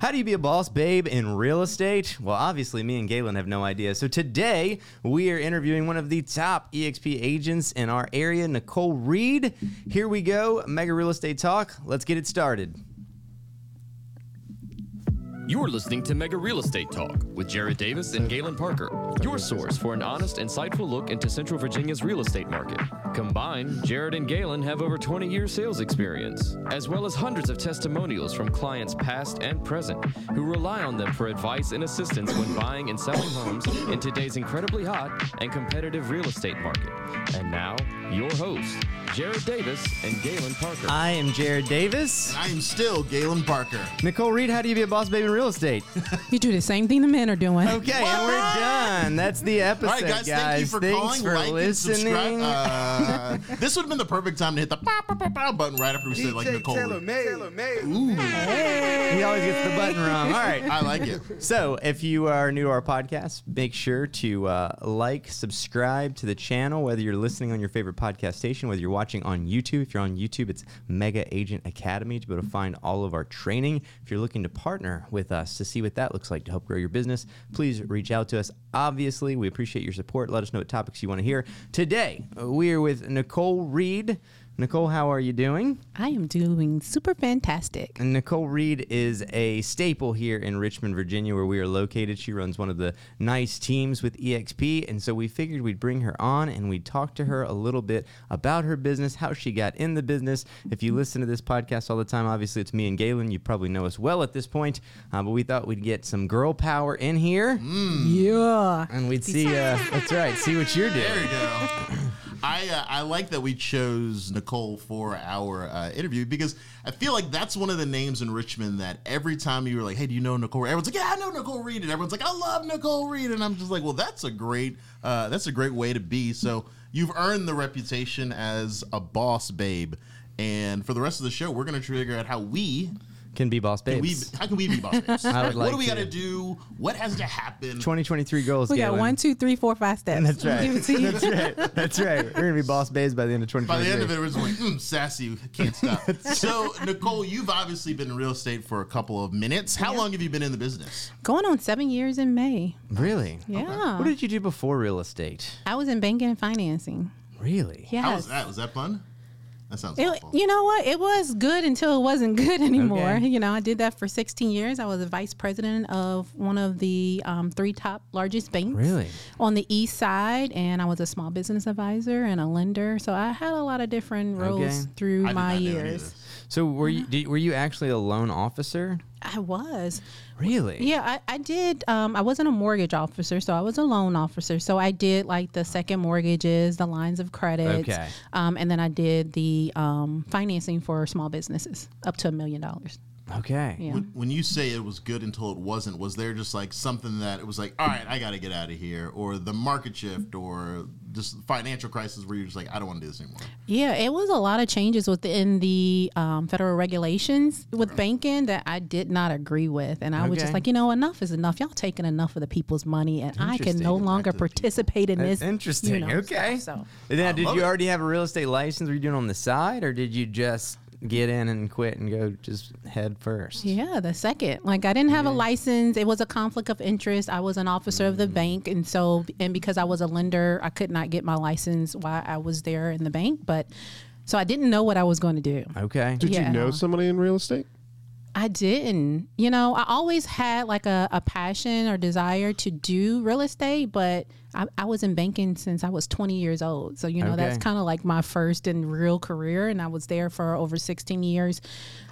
How do you be a boss babe in real estate? Well, obviously, me and Galen have no idea. So today, we are interviewing one of the top EXP agents in our area, Nicole Reed. Here we go, Mega Real Estate Talk. Let's get it started. You're listening to Mega Real Estate Talk with Jared Davis and Galen Parker, your source for an honest, insightful look into Central Virginia's real estate market. Combined, Jared and Galen have over 20 years sales experience, as well as hundreds of testimonials from clients past and present who rely on them for advice and assistance when buying and selling homes in today's incredibly hot and competitive real estate market. And now, your hosts, Jared Davis and Galen Parker. I am Jared Davis. And I am still Galen Parker. Nicole Reed, how do you be a boss babe in real estate? You do the same thing the men are doing. Okay, and we're done. That's the episode, All right, guys, thank you for Thanks calling, for like, listening. and subscribe. Uh, this would have been the perfect time to hit the pow, pow, pow, pow button right after we said like Nicole. he always gets the button wrong. All right. I like it. So, if you are new to our podcast, make sure to uh, like, subscribe to the channel, whether you're listening on your favorite podcast station, whether you're watching on YouTube. If you're on YouTube, it's Mega Agent Academy to be able to find all of our training. If you're looking to partner with us to see what that looks like to help grow your business, please reach out to us. Obviously, we appreciate your support. Let us know what topics you want to hear. Today, we are with Nicole Reed. Nicole, how are you doing? I am doing super fantastic. And Nicole Reed is a staple here in Richmond, Virginia, where we are located. She runs one of the nice teams with EXP. And so we figured we'd bring her on and we'd talk to her a little bit about her business, how she got in the business. If you listen to this podcast all the time, obviously it's me and Galen. You probably know us well at this point. Uh, but we thought we'd get some girl power in here Yeah. and we'd see, uh, that's right, see what you're doing. There you go. I uh, I like that we chose Nicole for our uh, interview because I feel like that's one of the names in Richmond that every time you were like, "Hey, do you know Nicole?" Reed?" Everyone's like, "Yeah, I know Nicole Reed," and everyone's like, "I love Nicole Reed," and I'm just like, "Well, that's a great uh, that's a great way to be." So you've earned the reputation as a boss babe, and for the rest of the show, we're gonna figure out how we. Can be boss Can we, babes. how can we be boss babes? I would what do we to. got to do? What has to happen? 2023 goals, We got Galen. one, two, three, four, five steps. That's right. Give it to you. That's right. That's right. We're going to be boss babes by the end of 2023. By the end of it, it was like, mm, sassy, can't stop. so, Nicole, you've obviously been in real estate for a couple of minutes. How long have you been in the business? Going on seven years in May. Really? Yeah. What did you do before real estate? I was in banking and financing. Really? Yes. How was that? Was that fun? That sounds It, awful. you know what? It was good until it wasn't good anymore. Okay. You know, I did that for 16 years. I was a vice president of one of the um, three top largest banks Really? on the east side, and I was a small business advisor and a lender. So I had a lot of different roles Okay. through I my not know years. So were you did, were you actually a loan officer? I was. Really? Yeah, I, I did. Um, I wasn't a mortgage officer, so I was a loan officer. So I did like the second mortgages, the lines of credit, Okay. um, and then I did the um, financing for small businesses up to a million dollars. Okay. Yeah. When, when you say it was good until it wasn't, was there just like something that it was like, all right, I got to get out of here, or the market shift, or just financial crisis where you're just like, I don't want to do this anymore? Yeah, it was a lot of changes within the um, federal regulations with banking that I did not agree with, and I was just like, you know, enough is enough. Y'all taking enough of the people's money, and I can no longer to the people. participate in That's this. interesting. you know, okay. stuff, so. And now, did you it. already have a real estate license? Were you doing it on the side, or did you just get in and quit and go just head first? Yeah, the second. Like I didn't have a license. It was a conflict of interest. I was an officer of the Mm. bank and so and because I was a lender, I could not get my license while I was there in the bank, but so I didn't know what I was going to do. Okay. Did Yeah. you know somebody in real estate? I didn't. You know, I always had like a, a passion or desire to do real estate, but I, I was in banking since I was 20 years old. So, you know, that's kind of like my first and real career. And I was there for over 16 years.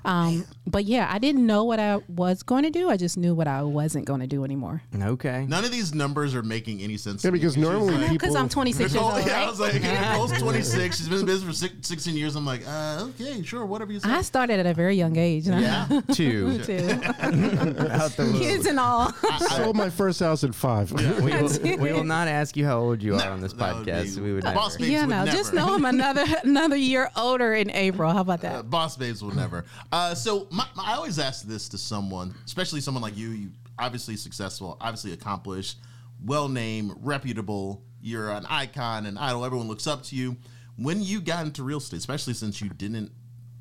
Um, but yeah, I didn't know what I was going to do. I just knew what I wasn't going to do anymore. Okay. None of these numbers are making any sense. Yeah, because normally like- people. Because I'm 26 years old. yeah, I was like, Nicole's 26. She's been in business for six, 16 years. I'm like, uh, okay, sure, whatever you say. I started at a very young age. yeah. Two. Too. Out the womb. Kids and all. I sold my first house at five. We will, we will not ask you how old you are on this that would podcast. be- we would Boss never. babes yeah, would no, never. just know I'm another another year older in April. How about Uh, that? boss babes will never. Uh, so my, my- I always ask this to someone, especially someone like you. You obviously successful, obviously accomplished, well named, reputable. You're an icon, an idol. Everyone looks up to you. When you got into real estate, especially since you didn't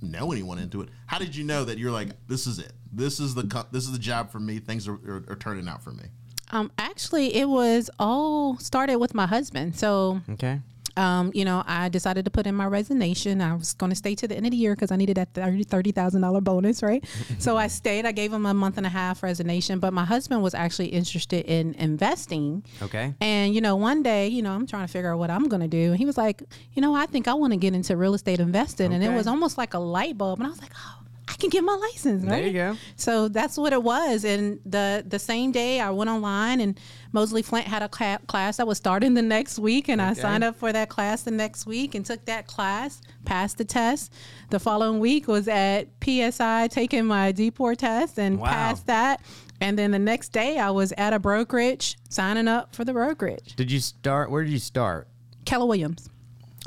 know anyone into it. How did you know that you're like, this is it? This is the this is the job for me. Things are, are, are turning out for me. Um, actually, it was all started with my husband. So Okay. um, you know, I decided to put in my resignation. I was going to stay to the end of the year because I needed that thirty thousand dollar bonus, right? so I stayed. I gave him a month and a half resignation, but my husband was actually interested in investing. Okay. And you know, one day, you know, I'm trying to figure out what I'm going to do. And he was like, you know, I think I want to get into real estate investing, and it was almost like a light bulb. And I was like, oh. I can get my license, right? There you go. So that's what it was. And the the same day, I went online, and Moseley Flint had a cla- class that was starting the next week, and I signed up for that class the next week and took that class, passed the test. The following week was at PSI taking my D4 test and Wow. passed that. And then the next day, I was at a brokerage signing up for the brokerage. Did you start? Where did you start? Keller Williams.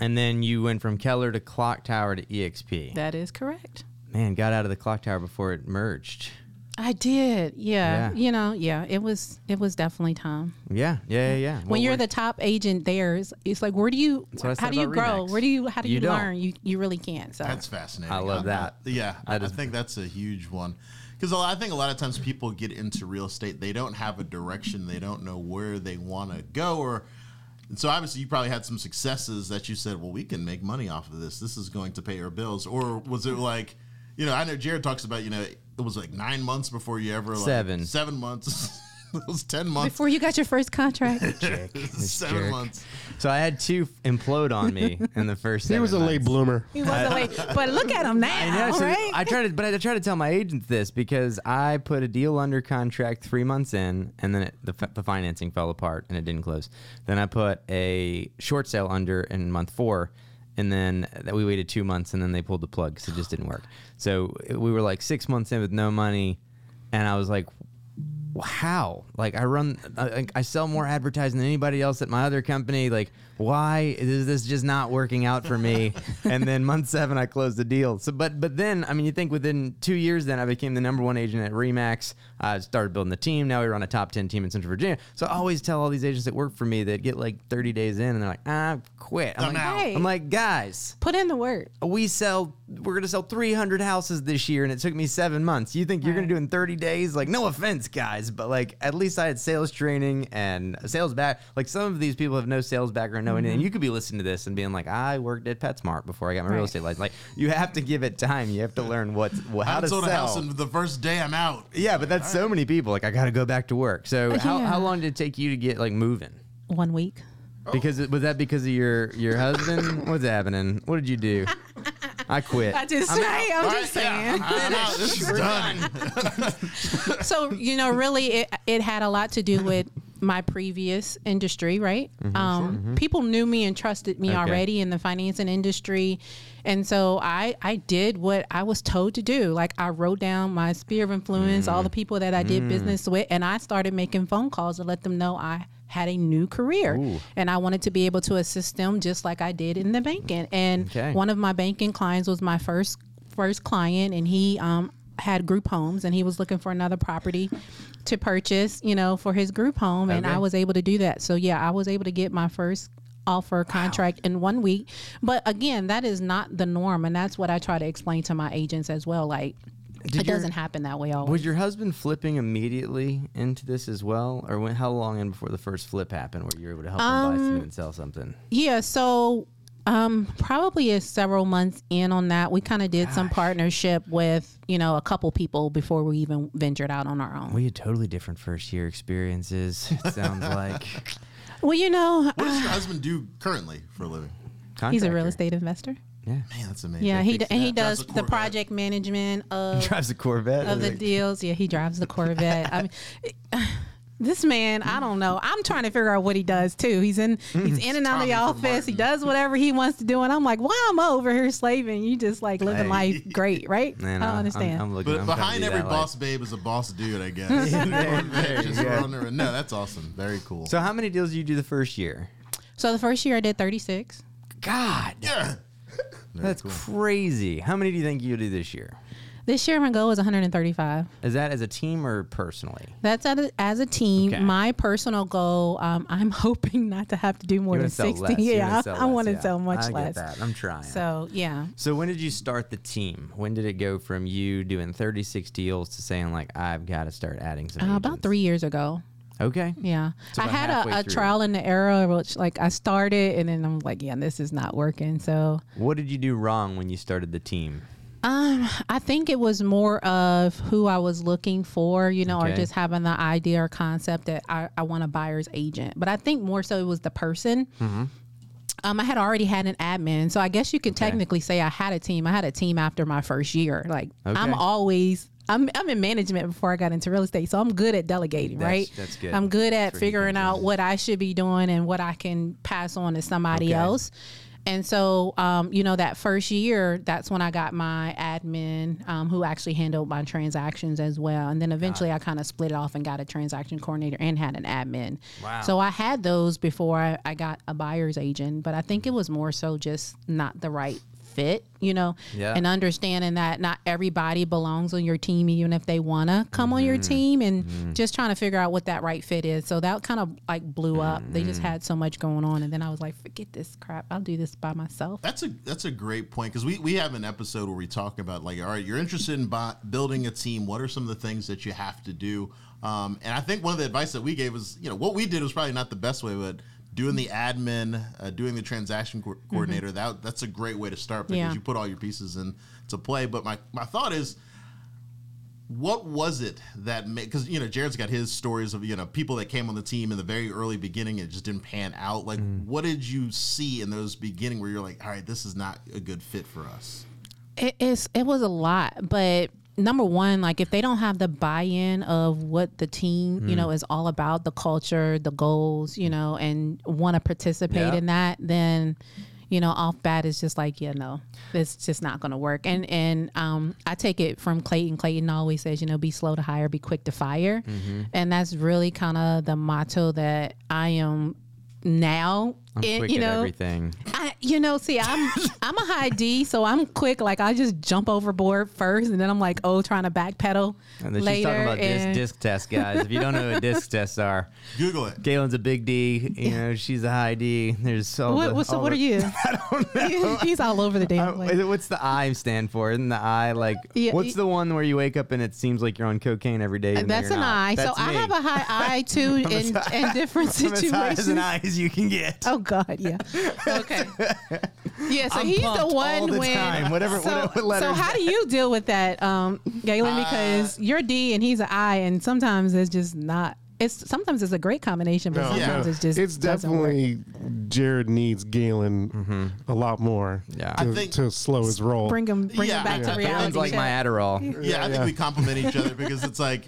And then you went from Keller to Clock Tower to EXP. That is correct. Man, got out of the Clock Tower before it merged. I did. Yeah. Yeah. You know, yeah, it was it was definitely time. Yeah, yeah, yeah. yeah. when What you're the top agent there, it's, it's like where do you what I said how do you grow? Remax. Where do you how do You you, learn? You you really can't. So That's fascinating. I love that. yeah, I, That I think that's a huge one because I think a lot of times people get into real estate, they don't have a direction, they don't know where they want to go, or and so obviously you probably had some successes that you said, well, we can make money off of this. This is going to pay our bills, or was it like, you know, I know Jared talks about, you know, it was like nine months before you ever like, Seven. seven months. it was ten months. before you got your first contract, seven jerk. months. So I had two implode on me in the first. He was a seven late bloomer. he wasn't late. But look at him now, I know. So right? I try to, but I tried to tell my agents this because I put a deal under contract three months in, and then it, the, the financing fell apart and it didn't close. Then I put a short sale under in month four, and then that we waited two months, and then they pulled the plug because it just didn't work. So we were like six months in with no money, and I was like, how? Like I run, I, I sell more advertising than anybody else at my other company. Like, why is this just not working out for me? and then month seven, I closed the deal. So, but but then, I mean, you think within two years, then I became the number one agent at Remax. I started building the team. Now we run a top ten team in Central Virginia. So I always tell all these agents that work for me that get like 30 days in, and they're like, I quit. I'm, I'm like, out. I'm like, guys, Put in the work. we sell we're gonna sell 300 houses this year and it took me seven months you think you're gonna do it in 30 days like no offense guys but like at least i had sales training and sales back like some of these people have no sales background no anything. Mm-hmm. You could be listening to this and being like i worked at petsmart before i got my real estate license. Like you have to give it time. You have to learn what, what I how to haven't sold a house sell. in the first day I'm out. yeah but that's so many people. Like i gotta go back to work. So how, Yeah. how long did it take you to get like moving? One week. Oh. because it, was that because of your your husband? What's happening? What did you do? I quit. I just I'm say. I'm just right, yeah, saying. I'm out. This is done. so you know really it, it had a lot to do with my previous industry right? Um, people knew me and trusted me Okay. already in the financing industry. And so I, I did what I was told to do. Like I wrote down my sphere of influence, all the people that I did business with, and I started making phone calls to let them know I had a new career. And I wanted to be able to assist them just like I did in the banking. And Okay. one of my banking clients was my first first client and he um had group homes and he was looking for another property to purchase, you know, for his group home and Okay. I was able to do that. So yeah, I was able to get my first offer contract in one week. But again, that is not the norm and that's what I try to explain to my agents as well. Like Did it your- doesn't happen that way always. Was your husband flipping immediately into this as well, or when, how long in before the first flip happened, where you were able to help him buy something um, and sell something? Yeah, so um, probably is several months in on that. We kind of did some partnership with you know a couple people before we even ventured out on our own. We had totally different first year experiences. It sounds like Well, you know, What does your husband do currently for a living? he's a real estate investor. Yeah, Man, that's amazing. Yeah, he fix d- and he does the project management of drives a Corvette. of the deals. Yeah, he drives the Corvette. I mean. This man, I don't know. I'm trying to figure out what he does too. He's in, mm-hmm. he's in and out of the Tommy from office. He does whatever he wants to do, and I'm like, why am I over here slaving? You just like living Hey. life great, right? Man, I I'm- don't understand. I'm, I'm looking. But I'm behind every boss life. babe is a boss dude, I guess. there Just you go. running around. No, that's awesome. Very cool. So, how many deals did you do the first year? So the first year I did 36. God, yeah. that's crazy. How many do you think you'll do this year? This year my goal is 135. Is that as a team or personally? That's as a, as a team. Okay. My personal goal, um, I'm hoping not to have to do more than 60. less. Yeah, wanna I want to yeah. sell much I less. Get that. I'm trying. So yeah, So when did you start the team? When did it go from you doing 36 deals to saying like I've got to start adding some? uh, about three years ago. Okay. Yeah, So I had a, a trial and the error, which like I started, and then I'm like, yeah, this is not working. So What did you do wrong when you started the team? Um, I think it was more of who I was looking for, you know, or just having the idea or concept that I, I want a buyer's agent. But I think more so it was the person. Mm-hmm. Um, I had already had an admin, so I guess you can technically say I had a team. I had a team after my first year. Like I'm always. I'm, I'm in management before I got into real estate, so I'm good at delegating, That's- right? that's good. I'm good at figuring out what I should be doing and what I can pass on to somebody Okay. else. And so, um, you know, that first year, that's when I got my admin um, who actually handled my transactions as well. And then eventually I kind of split it off and got a transaction coordinator and had an admin. Wow. So I had those before I, I got a buyer's agent, but I think it was more so just not the right fit, you know, Yeah. and understanding that not everybody belongs on your team, even if they want to come on your mm-hmm. team, and mm-hmm. just trying to figure out what that right fit is. So that kind of like blew up. They just mm-hmm. had so much going on, and then I was like, forget this crap. I'll do this by myself. That's a that's a great point because we, we have an episode where we talk about like all right you're interested in bu- building a team what are some of the things that you have to do um, and I think one of the advice that we gave was you know what we did was probably not the best way but doing the admin uh, doing the transaction co- coordinator that that's a great way to start because Yeah. you put all your pieces in to play but my my thought is what was it that made because you know jared's got his stories of you know people that came on the team in the very early beginning it just didn't pan out like what did you see in those beginning where you're like all right this is not a good fit for us It is. It was a lot, but number one, like if they don't have the buy-in of what the team, you know, is all about, the culture, the goals, you know, and want to participate Yeah. in that, then you know, off bat is just like, yeah, no, it's just not going to work. And and um, I take it from Clayton. Clayton always says, you know, be slow to hire, be quick to fire, Mm-hmm. and that's really kind of the motto that I am now. I'm in, quick you at know, everything. I, you know, see, I'm I'm a high D, so I'm quick. Like I just jump overboard first, and then I'm like, oh, trying to backpedal And then later. she's talking about disc, and- disc tests, guys. If you don't know what disc tests are, google it Galen's a big D. You know, she's a high D. There's all What, the, what, so what the- are you? I don't know. He's all over the damn Uh, place. what's the I stand for? Isn't the I like? Yeah, what's y- the one where you wake up and it seems like you're on cocaine every day? and That's an not? I. So That's I have a high I too in, in different I'm as high as an. I as you can get. Oh God, yeah. Okay. Yeah, so I'm he's the pumped one all the when. time, whatever- so, whatever letters so how do you deal with that, um, Galen? Because you're D and he's an I, and sometimes it's just not. It's sometimes it's a great combination, but No, sometimes Yeah. it's just it's doesn't work. definitely Jared needs Galen a lot more Yeah. to, I think- to slow his roll. bring him bring Yeah, him back yeah. to Galen's reality. Galen's like my check. Adderall. yeah, I think yeah. we complement each other because it's like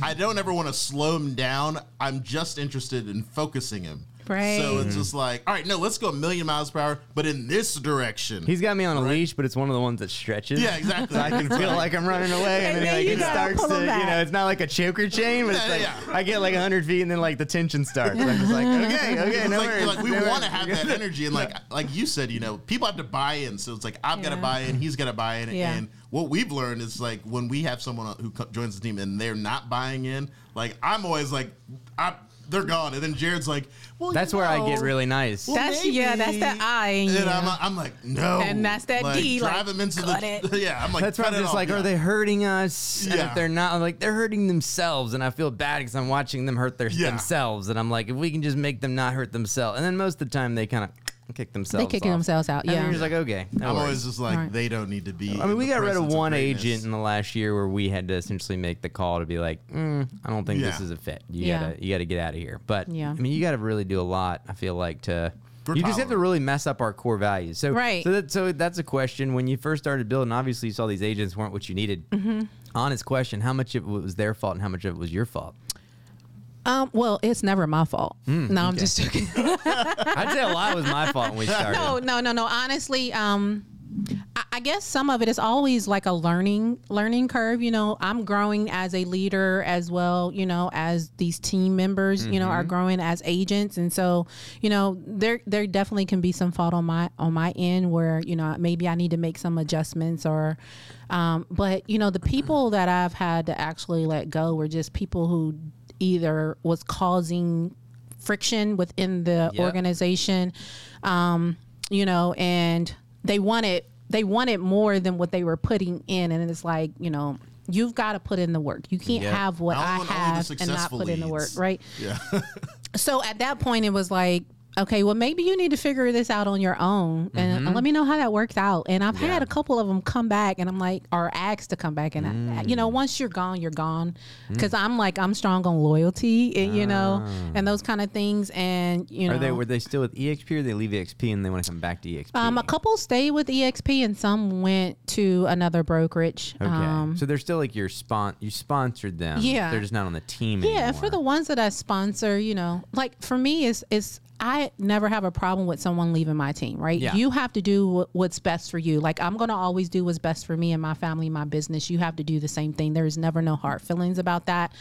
I don't ever want to slow him down. I'm just interested in focusing him. Right. So it's mm-hmm. just like, all right, no, let's go a million miles per hour, but in this direction. He's got me on a leash, but it's one of the ones that stretches. yeah, exactly. So I can feel like I'm running away, and, And then then like, it starts to, him you know, it's not like a choker chain, but it's Yeah, like yeah. I get like 100 feet, and then like the tension starts. I'm just like, okay, okay, no like, worries. like we no want to have that energy, and like like you said, you know, people have to buy in. So it's like I've got to buy in, he's got to buy in, Yeah. and what we've learned is like when we have someone who co- joins the team and they're not buying in, like I'm always like, I, they're gone, and then Jared's like, well, That's you where I get really nice. well, That's- yeah, that's maybe. the I And you. I'm, I'm like, no, And that's that like, D, like, Drive him into cut the it. yeah. I'm like, That's why cut I'm just like, yeah. are they hurting us? And Yeah. if they're not, I'm like, they're hurting themselves, and I feel bad because I'm watching them hurt their Yeah. themselves, and I'm like, if we can just make them not hurt themselves, and then most of the time they kind of kick themselves. They kicking off. themselves out. And Yeah. you're just like, okay, no I'm worries. always just like, Right. they don't need to be. I mean, we the got rid of presence one greatness. agent in the last year where we had to essentially make the call to be like, mm, I don't think this Yeah. is a fit. You Yeah. gotta, you gotta get out of here. But Yeah. I mean, you gotta really do a lot. I feel like to. We're you just have to tolerant. really mess up our core values. So, Right. So, that, so that's a question. When you first started building, obviously you saw these agents weren't what you needed. Mm-hmm. Honest question: How much of it was their fault, and how much of it was your fault? Um, well, it's never my fault. Hmm, no, I'm just joking. I'd say a lot was my fault when we started. no, no, no, no. Honestly, um, I- I guess some of it is always like a learning learning curve. You know, I'm growing as a leader as well. You know, as these team members, you know, are growing as agents, and so you know, there there definitely can be some fault on my on my end where you know maybe I need to make some adjustments or. Um, but you know, the people that I've had to actually let go were just people who either was causing friction within the Yep. organization um, you know and they wanted they wanted more than what they were putting in and it's like you know you've got to put in the work you can't Yep. have what I i want only the have and not successful put in the work right Yeah. so at that point it was like okay well maybe you need to figure this out on your own and Mm-hmm. let me know how that works out and i've had a couple of them come back and i'm like or asked to come back and I, you know Mm. once you're gone you're gone because i'm like i'm strong on loyalty and you know and those kind of things and you know Ah. Are they were they still with EXP or they leave EXP and they want to come back to EXP? um, a couple stayed with EXP and some went to another brokerage. Okay, Um, so they're still like your spon. You sponsored them. Yeah. they're just not on the team. yeah, and for the ones that I sponsor, you know, like for me, is is I never have a problem with someone leaving my team, right? Yeah. You have to do what's best for you. Like I'm gonna always do what's best for me and my family, my business. You have to do the same thing. There's never no hard feelings about that,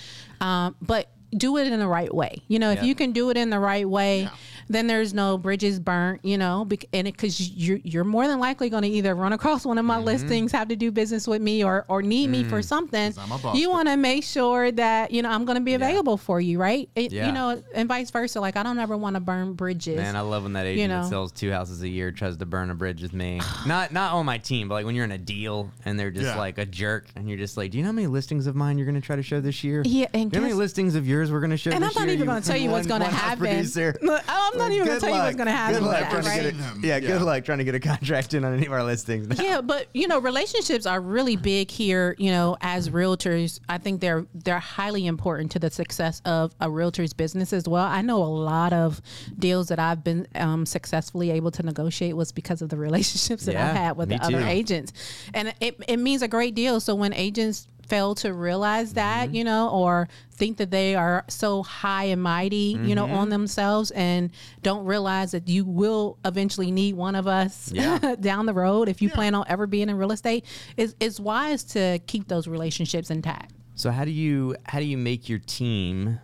um, but do it in the right way. You know, if you can do it in the right way, then there's no bridges burnt. You know, and because you're you're more than likely going to either run across one of Mm-hmm. my listings, have to do business with me, or or need me Mm. for something. I'm a boss. You want to make sure that you know I'm going to be available for you, right? It, Yeah. You know, and vice versa. Like I don't ever want to burn bridges. Man, I love when that agent know. that sells two houses a year tries to burn a bridge with me. not not on my team, but like when you're in a deal and they're just Yeah. like a jerk, and you're just like, "Do you know how many listings of mine you're going to try to show this year? Yeah, and Do you know how many listings of yours we're going to show and I'm not year? even going to tell you what's going to happen. Producer. Look, I'm not even going Good to tell you what's luck. going to happen. Good luck that, trying to get a, yeah, Yeah. good luck trying to get a contract in on any of our listings. yeah, but you know, relationships are really big here. You know, as realtors, I think they're they're highly important to the success of a realtor's business as well. I know a lot of deals that I've been um, successfully able to negotiate was because of the relationships that I've had with me the other agents, and it it means a great deal. So when agents fail to realize that, Mm-hmm. you know, or think that they are so high and mighty, you know, Mm-hmm. on themselves and don't realize that you will eventually need one of us Yeah. down the road if you plan on ever being in real estate, it's, it's wise to keep those relationships intact. So how do you how do you make your team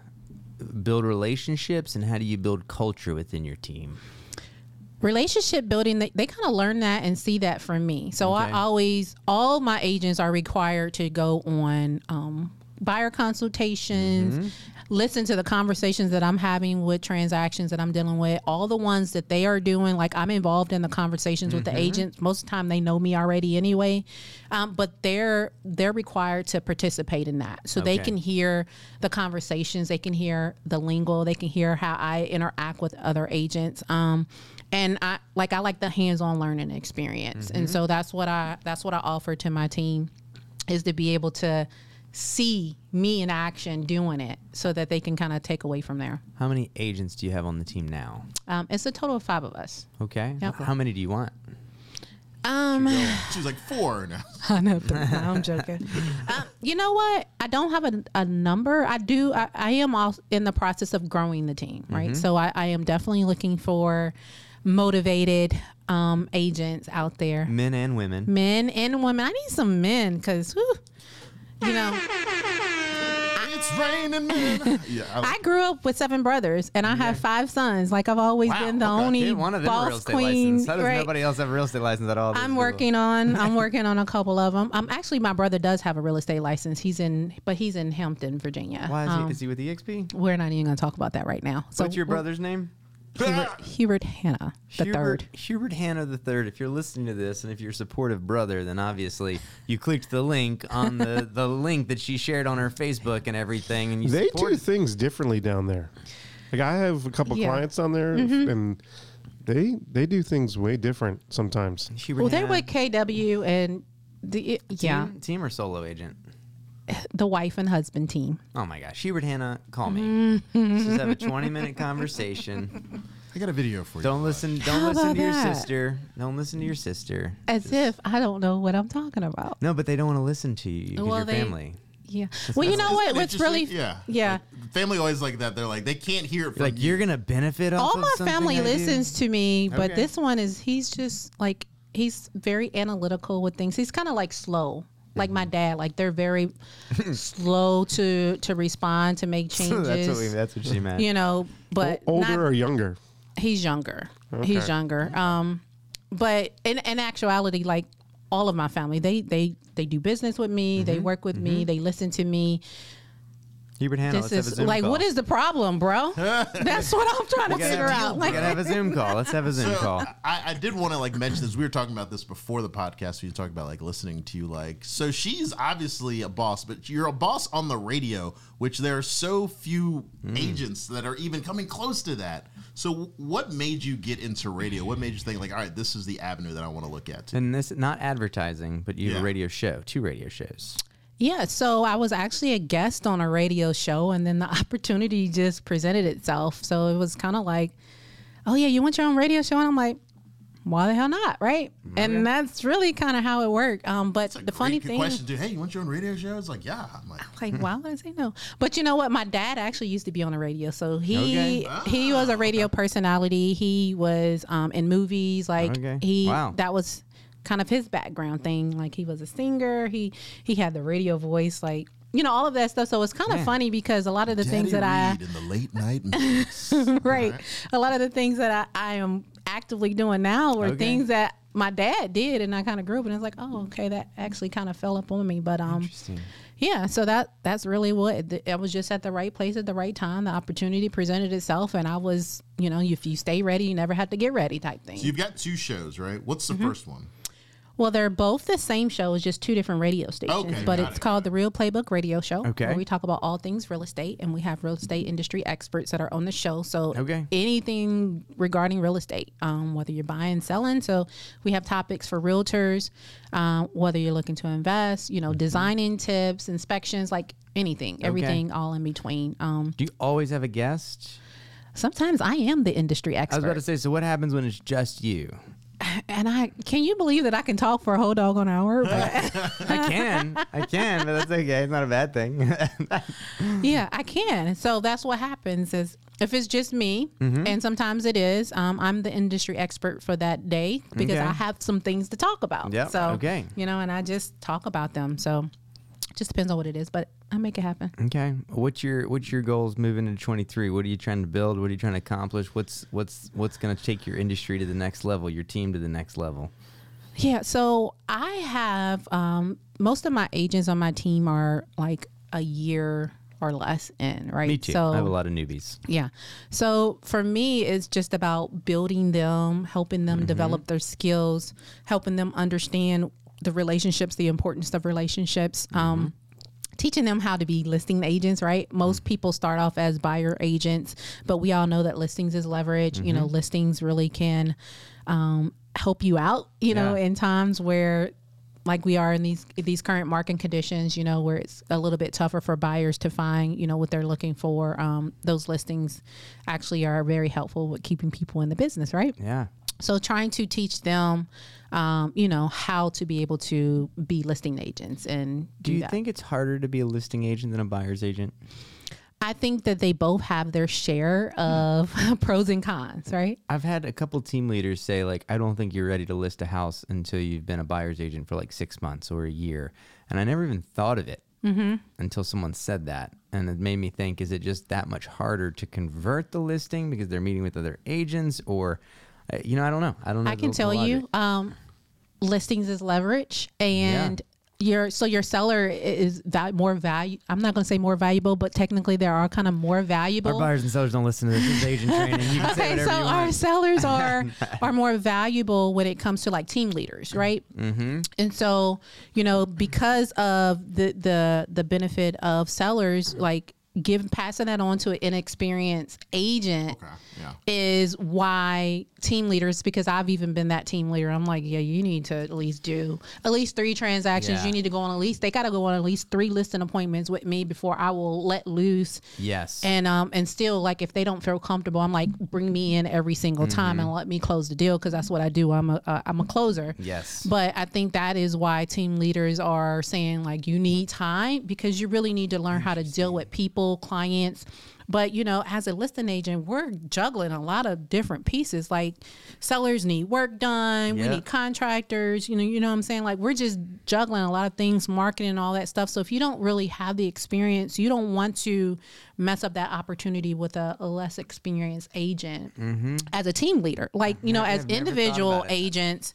build relationships and how do you build culture within your team? Relationship building they, they kind of learn that and see that from me so Okay. i always all my agents are required to go on um, buyer consultations Mm-hmm. listen to the conversations that i'm having with transactions that i'm dealing with all the ones that they are doing like i'm involved in the conversations with Mm-hmm. the agents most of the time they know me already anyway um, but they're they're required to participate in that so they can hear the conversations they can hear the lingo they can hear how i interact with other agents um, and I like I like the hands-on learning experience, and so that's what I that's what I offer to my team is to be able to see me in action doing it, so that they can kind of take away from there. How many agents do you have on the team now? Um, it's a total of five of us. Okay. Yep. How many do you want? Um, She's like four now. I know. three. No, I'm joking. um, you know what? I don't have a, a number. I do. I, I am also in the process of growing the team, right? So I, I am definitely looking for motivated um, agents out there, Men and women. men and women. I need some men because, you know, It's raining men. Yeah. I, I grew up with seven brothers and I have five sons. Like I've always Wow, been the okay. only Get one of them a real estate queen. license. How does right? nobody else have a real estate license at all? I'm people? working on. I'm working on a couple of them. Um, actually, my brother does have a real estate license. He's in, but he's in Hampton, Virginia. Why is, Um, he, is he with EXP? we're not even going to talk about that right now. So What's your brother's name? Hubert, Hubert Hanna, the Hubert, third. Hubert Hanna the third. If you're listening to this, and if you're a supportive brother, then obviously you clicked the link on the the link that she shared on her Facebook and everything, and you They do supported. things differently down there. Like I have a couple Yeah. clients on there, Mm-hmm. and they they do things way different sometimes. Hubert Well, they're with KW and the yeah team, team or solo agent. The wife and husband team. Oh my gosh, Hubert Hanna, call me. Let's just have a 20 minute conversation. I got a video for you. Don't listen. Don't How listen about to your that? sister. Don't listen to your sister. As if I don't know what I'm talking about. No, but they don't want to listen to you because Well, you're they- family. Yeah. Well, you know Isn't what? it What's interesting? really yeah yeah. Like, family always like that. They're like they can't hear it from Like you. you're gonna benefit off. all of my something family I do? listens to me, but Okay. this one is he's just like he's very analytical with things. He's kind of like slow. Like my dad, like they're very slow to to respond to make changes. that's what we, that's what she meant. you know, but O- older not- or younger? He's younger. He's younger. Um, but in, in actuality, like all of my family, they they they do business with me. Mm-hmm. They work with me. They listen to me. Hubert Hannah, this let's have a is Zoom like, call. what is the problem, bro? That's what I'm trying to We gotta- figure out. We Like, gotta have a Zoom call. Let's have a Zoom So call. I, I did want to like mention this. We were talking about this before the podcast. We were talking about like listening to you. Like, so she's obviously a boss, but you're a boss on the radio, which there are so few Mm. agents that are even coming close to that. So, what made you get into radio? What made you think like, all right, this is the avenue that I want to look at? And this not advertising, but you have Yeah. a radio show, two radio shows. Yeah, so I was actually a guest on a radio show, and then the opportunity just presented itself. So it was kind of like, oh yeah, you want your own radio show? And I'm like, why the hell not, right? And that's really kind of how it worked. Um, but the funny thing, question, dude. Hey, you want your own radio show? It's like, yeah. I'm like, like why would I say no? But you know what? My dad actually used to be on the radio, so he Okay. he was a radio personality. He was um, in movies, like Okay. he Wow. that was kind of his background thing. Like he was a singer. He he had the radio voice, like you know all of that stuff. So it's kind of Yeah. funny because a lot of the things Daddy that I Reed in the late night. And right. A lot of the things that I, I am actively doing now were Okay. things that my dad did, and I kind of grew up, and it's like, oh, okay, that actually kind of fell up on me. But um, yeah, so that that's really what it, I was just at the right place at the right time. The opportunity presented itself, and I was, you know, if you stay ready, you never have to get ready, type thing. so you've got two shows, right? What's the Mm-hmm. first one? Well, they're both the same show, it's just two different radio stations. Okay, but it's it. called the Real Playbook Radio Show. Okay. Where we talk about all things real estate, and we have real estate industry experts that are on the show. So Okay. anything regarding real estate, um, whether you're buying, selling. So we have topics for realtors, um, whether you're looking to invest, you know, Mm-hmm. designing tips, inspections, like anything, everything, all in between. Um, Do you always have a guest? sometimes I am the industry expert. I was about to say, so what happens when it's just you? And I can you believe that I can talk for a whole dog doggone hour? I can, I can, but that's okay. It's not a bad thing. Yeah, I can. So that's what happens is if it's just me, Mm-hmm. and sometimes it is, um, I'm the industry expert for that day because Okay. I have some things to talk about. Yeah. So okay. you know, and I just talk about them. So just depends on what it is, but I make it happen. okay, what's your what's your goals moving into twenty three? What are you trying to build? What are you trying to accomplish? What's what's what's going to take your industry to the next level? Your team to the next level? Yeah. So I have um, most of my agents on my team are like a year or less in, right? Me too. So I have a lot of newbies. Yeah. So for me, it's just about building them, helping them develop their skills, helping them understand the relationships, the importance of relationships. Um, teaching them how to be listing agents, right? Most people start off as buyer agents, but we all know that listings is leverage. You know, listings really can um, help you out, you know, in times where like we are in these these current market conditions, you know, where it's a little bit tougher for buyers to find, you know, what they're looking for. Um, those listings actually are very helpful with keeping people in the business, right? Yeah. So trying to teach them, um, you know, how to be able to be listing agents and Do do, you that. think it's harder to be a listing agent than a buyer's agent? I think that they both have their share of pros and cons, right? I've had a couple team leaders say like, I don't think you're ready to list a house until you've been a buyer's agent for like six months or a year, and I never even thought of it until someone said that, and it made me think: Is it just that much harder to convert the listing because they're meeting with other agents, or you know, I don't know. I don't know. I can tell you, um, listings is leverage, and your so your seller is that more value. I'm not going to say more valuable, but technically there are kind of more valuable. Our buyers and sellers don't listen to this. This agent training. You can Okay, so our sellers are are more valuable when it comes to like team leaders, right? Mm-hmm. And so you know because of the the the benefit of sellers, like give passing that on to an inexperienced agent Okay, yeah. is why team leaders because I've even been that team leader. I'm like, yeah, you need to at least do at least three transactions. Yeah. You need to go on at least they got to go on at least three listing appointments with me before I will let loose. Yes. And um and still like if they don't feel comfortable, I'm like bring me in every single time and let me close the deal because that's what I do. I'm a uh, I'm a closer. Yes. But I think that is why team leaders are saying like you need time because you really need to learn how to deal with people handle clients. But you know, as a listing agent, we're juggling a lot of different pieces. Like sellers need work done, we need contractors. You know, you know what I'm saying. Like we're just juggling a lot of things, marketing and all that stuff. So if you don't really have the experience, you don't want to mess up that opportunity with a, a less experienced agent as a team leader. Like you know, as I've individual agents,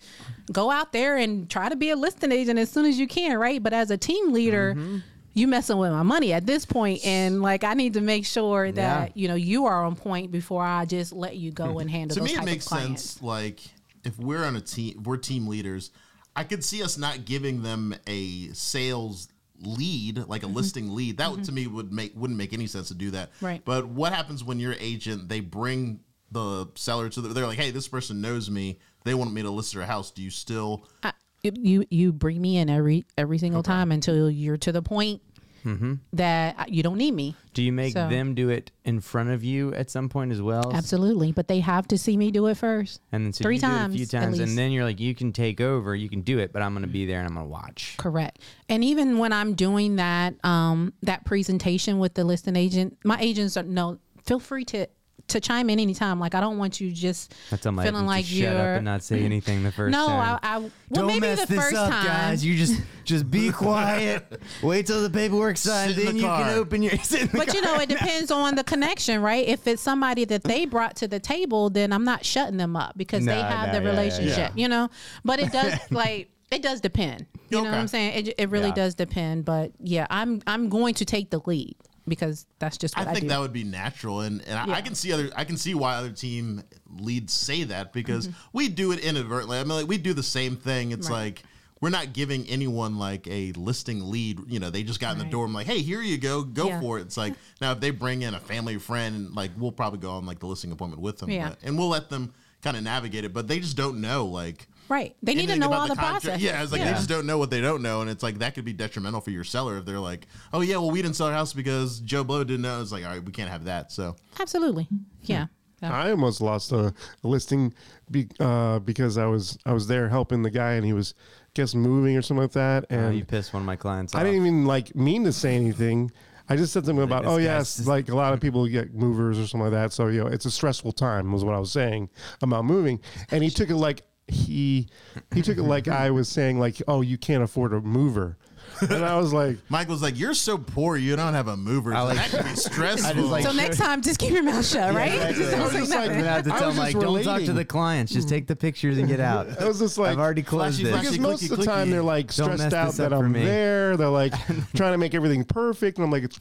go out there and try to be a listing agent as soon as you can, right? But as a team leader. Mm-hmm. You messing with my money at this point, and like I need to make sure that Yeah. you know you are on point before I just let you go and handle to those me, it type makes sense. Like if we're on a team, if we're team leaders. I could see us not giving them a sales lead, like a Mm-hmm. listing lead. That would to me would make wouldn't make any sense to do that. Right. But what happens when your agent they bring the seller to the, they're like, hey, this person knows me. They want me to list their house. Do you still? I, you you bring me in every every single time until you're to the point Mm-hmm. that you don't need me. Do you make So- them do it in front of you at some point as well? Absolutely, but they have to see me do it first. And then so Three times, a few times, and then you're like, you can take over, you can do it, but I'm going to be there and I'm going to watch. Correct. And even when I'm doing that um, that presentation with the listing agent, my agents are no. Feel free to to chime in anytime. Like I don't want you just I tell feeling agents like to you're shut up and not say anything the first no. time. I, I well Don't maybe mess the this first up, time. guys. You just just be quiet. Wait till the paperwork's signed, then the you can open your. sit in the But you know, it depends on the connection, right? If it's somebody that they brought to the table, then I'm not shutting them up because they No, have no, the yeah, yeah, relationship, yeah. you know. But it does like it does depend. You know what I'm saying? It, it really Yeah. does depend. But yeah, I'm I'm going to take the lead because that's just what I, I think do. that would be natural, and, and I, Yeah. I can see other I can see why other team leads say that because Mm-hmm. we do it inadvertently. I mean, like we do the same thing. It's Right. like we're not giving anyone like a listing lead. You know, they just got in the door. I'm like, hey, here you go, go Yeah. for it. It's like now if they bring in a family friend, like we'll probably go on like the listing appointment with them, Yeah. but, and we'll let them kind of navigate it. But they just don't know like. Right. They need to know all the, contract. process. Yeah, it's like they just don't know what they don't know, and it's like that could be detrimental for your seller if they're like, "Oh yeah, well we didn't sell our house because Joe Blow didn't know." It's like, all right, we can't have that. So Absolutely. Yeah. Yeah. I almost lost a listing be, uh, because I was I was there helping the guy and he was guess moving or something like that Oh, and you pissed one of my clients. Off. I off. didn't even like mean to say anything. I just said something about this oh guy's yes, just- like a lot of people get movers or something like that. So you know it's a stressful time was what I was saying about moving, and he took it like he he took it like I was saying like oh you can't afford a mover, and I was like Mike was like, "You're so poor, you don't have a mover. I like- that could be stressful." like- So next time, just keep your mouth shut, right? exactly. Just I don't was say just like- nothing. I'm gonna have to I tell was Mike, just don't talk to relating. the clients. Just take the pictures and get out. I was just like I've already closed Flashy, this. flashy. because Clicky, most of the clicky. time they're like Don't stressed out this that for I'm me. there. They're like trying to make everything perfect, and I'm like, it's,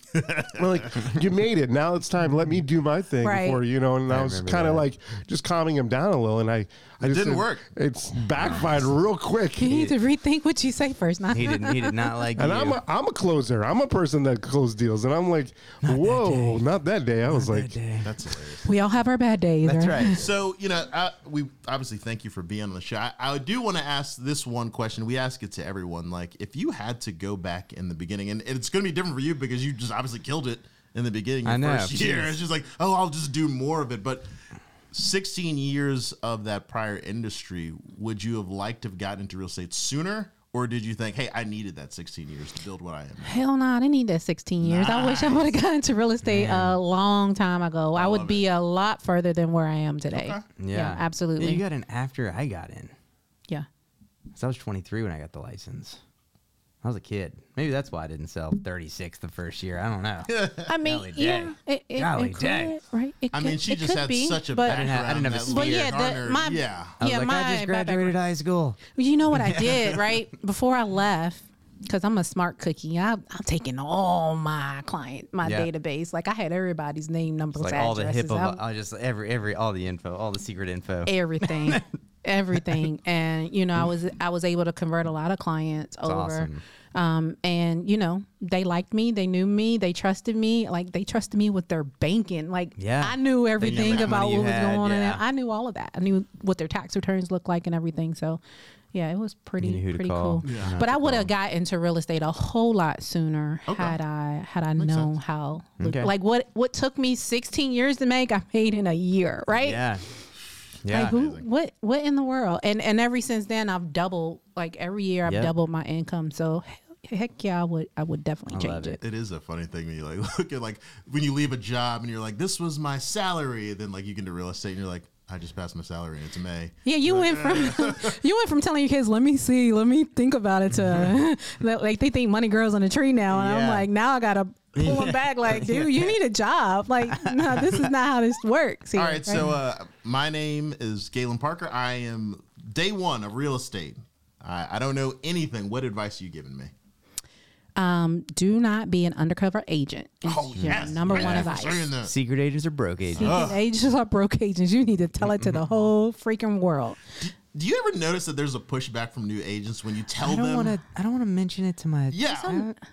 I'm like, you made it. Now it's time. Let me do my thing Right. before you know. And I, I was remember kind of that. like just calming him down a little, and I, I just didn't said- work. It's backfired real quick. You need to rethink what you say first. Now. He didn't. He did not like And you. I'm a, I'm a closer. I'm a person that closes deals, and I'm like, whoa, not that day. I was like, That's hilarious. We all have our bad days. That's right. So you know, I, we obviously thank you for being on the show. I, I do want to ask this one question. We ask it to everyone. Like, if you had to go back in the beginning, and it's going to be different for you because you just obviously killed it in the beginning. Your I know, First year, it's just like, oh, I'll just do more of it. But 16 years of that prior industry, would you have liked to have gotten into real estate sooner? Or did you think, hey, I needed that 16 years to build what I am? now? Hell no, I didn't need that 16 years. I wish I would have gotten into real estate a long time ago. I, would love be a lot further than where I am today. Okay. Yeah, absolutely. You got in after I got in. yeah. So I was 23 when I got the license. I was a kid. Maybe that's why I didn't sell 36 the first year. I don't know. I mean, Golly yeah, day. it, it, Golly it could, day. right? It I could, mean, she it just could had be, such a but, background. I didn't have a that sphere. But Leah yeah, the, my yeah. I yeah, like, my I just graduated high school. You know what I did, right? Before I left, because I'm a smart cookie, I, I'm taking all my client, my Yeah. database. Like I had everybody's name, numbers, Like all the addresses, HIPAA, I- I just every every all the info, all the secret info. everything, everything. And you know, I was I was able to convert a lot of clients over. awesome. Um, and you know, they liked me, they knew me, they trusted me. Like they trusted me with their banking. Like Yeah. I knew everything how about what was had, going on. yeah. there. I knew all of that. I knew what their tax returns looked like and everything. So. Yeah, it was pretty You knew who to pretty cool. Yeah. But I would have got into real estate a whole lot sooner Okay. had I had I known how. Okay. Like what what took me 16 years to make, I made in a year, right? Yeah. Yeah. Like who? What? What in the world? And and ever since then, I've doubled. Like every year, I've Yep. doubled my income. So heck yeah, I would. I would definitely I change it. It is a funny thing when you like look at like when you leave a job and you're like, this was my salary, and then like you get into real estate and you're like, I just passed my salary and it's May. Yeah, you went from you went from telling your kids, "Let me see, let me think about it," to like they think money grows on a tree now, and I'm like, now I gotta pull them back. Like, dude, you need a job. Like, no, this is not how this works. All here, right, so uh, my name is Galen Parker. I am day one of real estate. I, I don't know anything. What advice are you giving me? um, do not be an undercover agent. Is Oh, your yes. number Thank one you for advice. Secret agents or broke agents. Secret agents are broke agents. You need to tell it to the whole freaking world. Do you ever notice that there's a pushback from new agents when you tell I don't them? want to. I don't want to mention it to my. Yeah.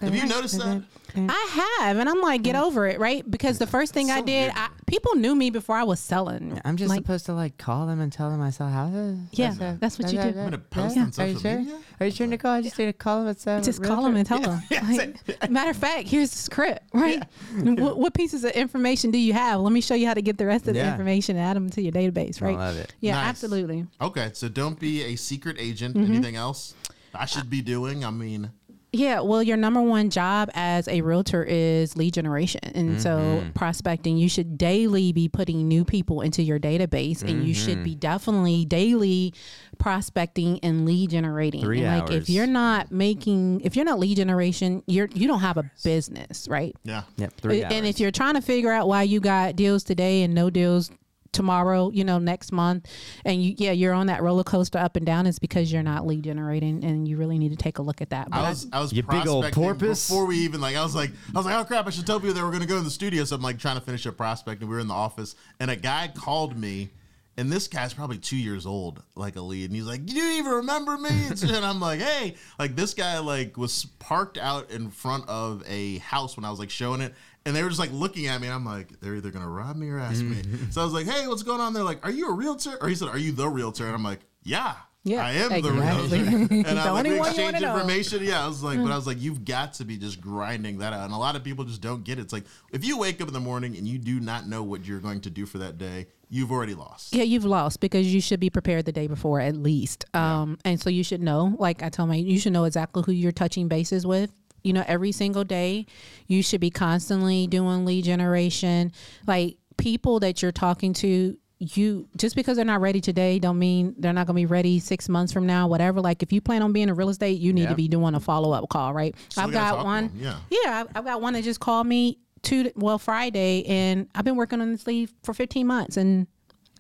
Have you noticed that? I have, and I'm like, get over it, right? Because the first thing I did. I, people knew me before I was selling. I'm just like, supposed to like call them and tell them I saw houses. Yeah, That's it. that's what you do. I'm gonna post Yeah. on Are you sure? media? Are you sure, Nicole? I just need to call them and say. just call them and tell them. Like, matter of fact, here's the script, right? What, what pieces of information do you have? Let me show you how to get the rest of the information and add them to your database, right? love it. Yeah, Nice. absolutely. Okay, so don't be a secret agent. Mm-hmm. Anything else I should be doing? I mean, Yeah, well, your number one job as a realtor is lead generation. And so, Mm-hmm. prospecting, you should daily be putting new people into your database and you should Mm-hmm. be definitely daily prospecting and lead generating. Three and like if you're not making if you're not lead generation, you're you don't have a business, right? yeah. Yep. Three and hours. if you're trying to figure out why you got deals today and no deals tomorrow, you know, next month, and you yeah, you're on that roller coaster up and down, it's because you're not lead generating, and you really need to take a look at that. But I was I was You big old prospecting porpoise. before we even like I was like I was like oh crap I should tell people they were going to go in the studio. So I'm like trying to finish a prospect, and we were in the office and a guy called me and this guy's probably two years old like a lead. And he's like you don't even remember me? And so- and I'm like hey like this guy like was parked out in front of a house when I was like showing it and they were just like looking at me and I'm like they're either gonna rob me or ask me so I was like hey what's going on they're like are you a realtor or he said are you the realtor and I'm like yeah. Yeah, I am the exactly. realtor, and I like we exchange information. Yeah, I was like, but I was like, you've got to be just grinding that out, and a lot of people just don't get it. It's like if you wake up in the morning and you do not know what you're going to do for that day, you've already lost. Yeah, you've lost because you should be prepared the day before at least. Um, and so you should know, like I tell my, you should know exactly who you're touching bases with. You know, every single day, you should be constantly doing lead generation. Like people that you're talking to, you just because they're not ready today, don't mean they're not going to be ready six months from now. Whatever. Like if you plan on being in real estate, you need Yeah. to be doing a follow up call, right? Still I've got one. yeah. Yeah, I've, I've got one that just called me two well Friday, and I've been working on this lead for 15 months, and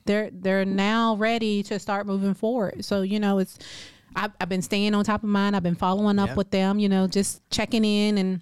they're they're now ready to start moving forward. So you know, it's I've, I've been staying on top of mine. I've been following up Yep. with them. You know, just checking in and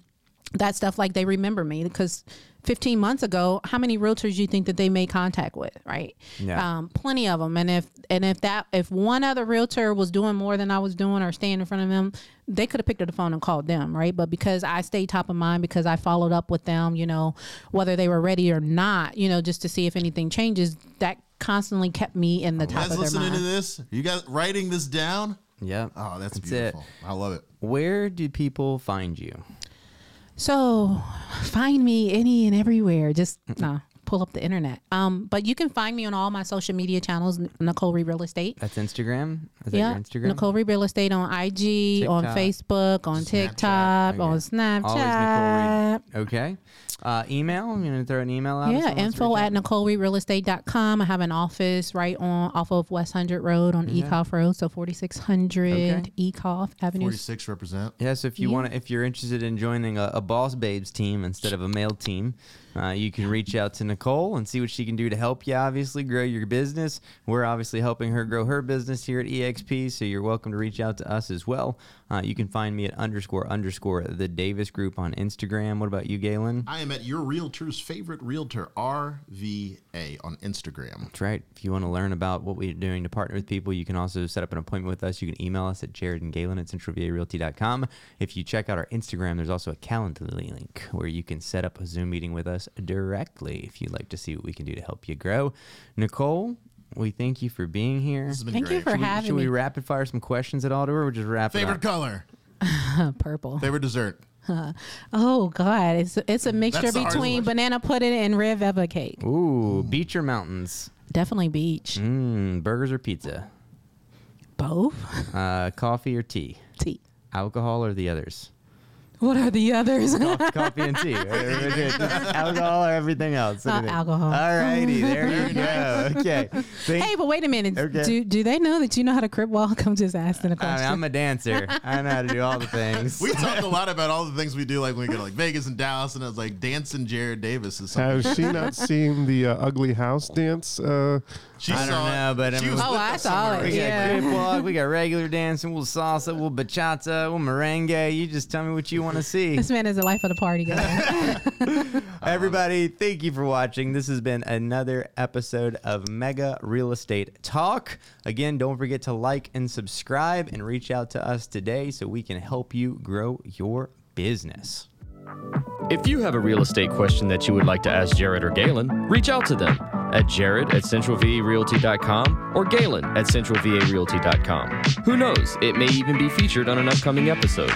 that stuff. Like they remember me because. 15 months ago, how many realtors do you think that they made contact with, right? Yeah. Um, plenty of them. And if and if that if one other realtor was doing more than I was doing or staying in front of them, they could have picked up the phone and called them, right? But because I stayed top of mind, because I followed up with them, you know, whether they were ready or not, you know, just to see if anything changes, that constantly kept me in the top guys of their listening mind. to this? You guys writing this down? Yep. Oh, that's, That's beautiful. I love it. Where do people find you? So find me any and everywhere. Just nah, pull up the internet. Um, but you can find me on all my social media channels, Nicole Reed Real Estate. That's Instagram. Is that Yeah, your Instagram? Nicole Reed Real Estate on IG, on Facebook, on Snapchat. TikTok, Okay. on Always Snapchat. Nicole Reed. Okay. Uh, email. I'm gonna throw an email out. Yeah, someone wants to info reach at NicoleReedRealEstate.com. I have an office right on off of West Hundred Road on Ecoff Road, so forty six hundred Okay. Ecoff Avenue. 46 represent. Yes, if you Yeah. want to, if you're interested in joining a, a Boss Babes team instead of a male team, uh, you can reach out to Nicole and see what she can do to help you. Obviously, grow your business. We're obviously helping her grow her business here at EXP, so you're welcome to reach out to us as well. Uh, you can find me at underscore underscore the Davis Group on Instagram. What about you, Galen? I am at your realtor's favorite realtor, RVA, on Instagram. That's right. If you want to learn about what we're doing to partner with people, you can also set up an appointment with us. You can email us at Jared and Galen at centralvarealty.com. If you check out our Instagram, there's also a Calendly link where you can set up a Zoom meeting with us directly if you'd like to see what we can do to help you grow. Nicole, we thank you for being here. This has been Thank you for Should we- having should we rapid fire some questions at all to her or just wrap Favorite it color? Purple. Favorite dessert? Oh God, it's it's a mixture That's between banana pudding and red velvet cake. Ooh, beach or mountains? Definitely beach. Mmm, burgers or pizza? Both. Uh, coffee or tea? Tea. Alcohol or the others? What are the others? Coffee and tea. alcohol or everything else. What Uh, do you think? alcohol. All righty, there you go. Okay. Thank- hey, but wait a minute. Okay. Do do they know that you know how to crip walk? I'm just asking a question. mean, I'm a dancer. I know how to do all the things. We talk a lot about all the things we do, like when we go to like Vegas and Dallas, and I was like, dancing Jared Davis is something. Has she not seen the uh, Ugly House dance? Uh, She I don't know, but I she mean- was Oh, I us saw somewhere. it, We got Yeah. crip walk, we got regular dancing, we'll salsa, we'll bachata, we'll merengue. You just tell me what you want to see. this man is the life of the party, guys. Everybody, thank you for watching. This has been another episode of Mega Real Estate Talk. Again, don't forget to like and subscribe and reach out to us today so we can help you grow your business. If you have a real estate question that you would like to ask Jared or Galen, reach out to them at jared at centralvarealty.com or Galen at centralvarealty.com. Who knows, it may even be featured on an upcoming episode.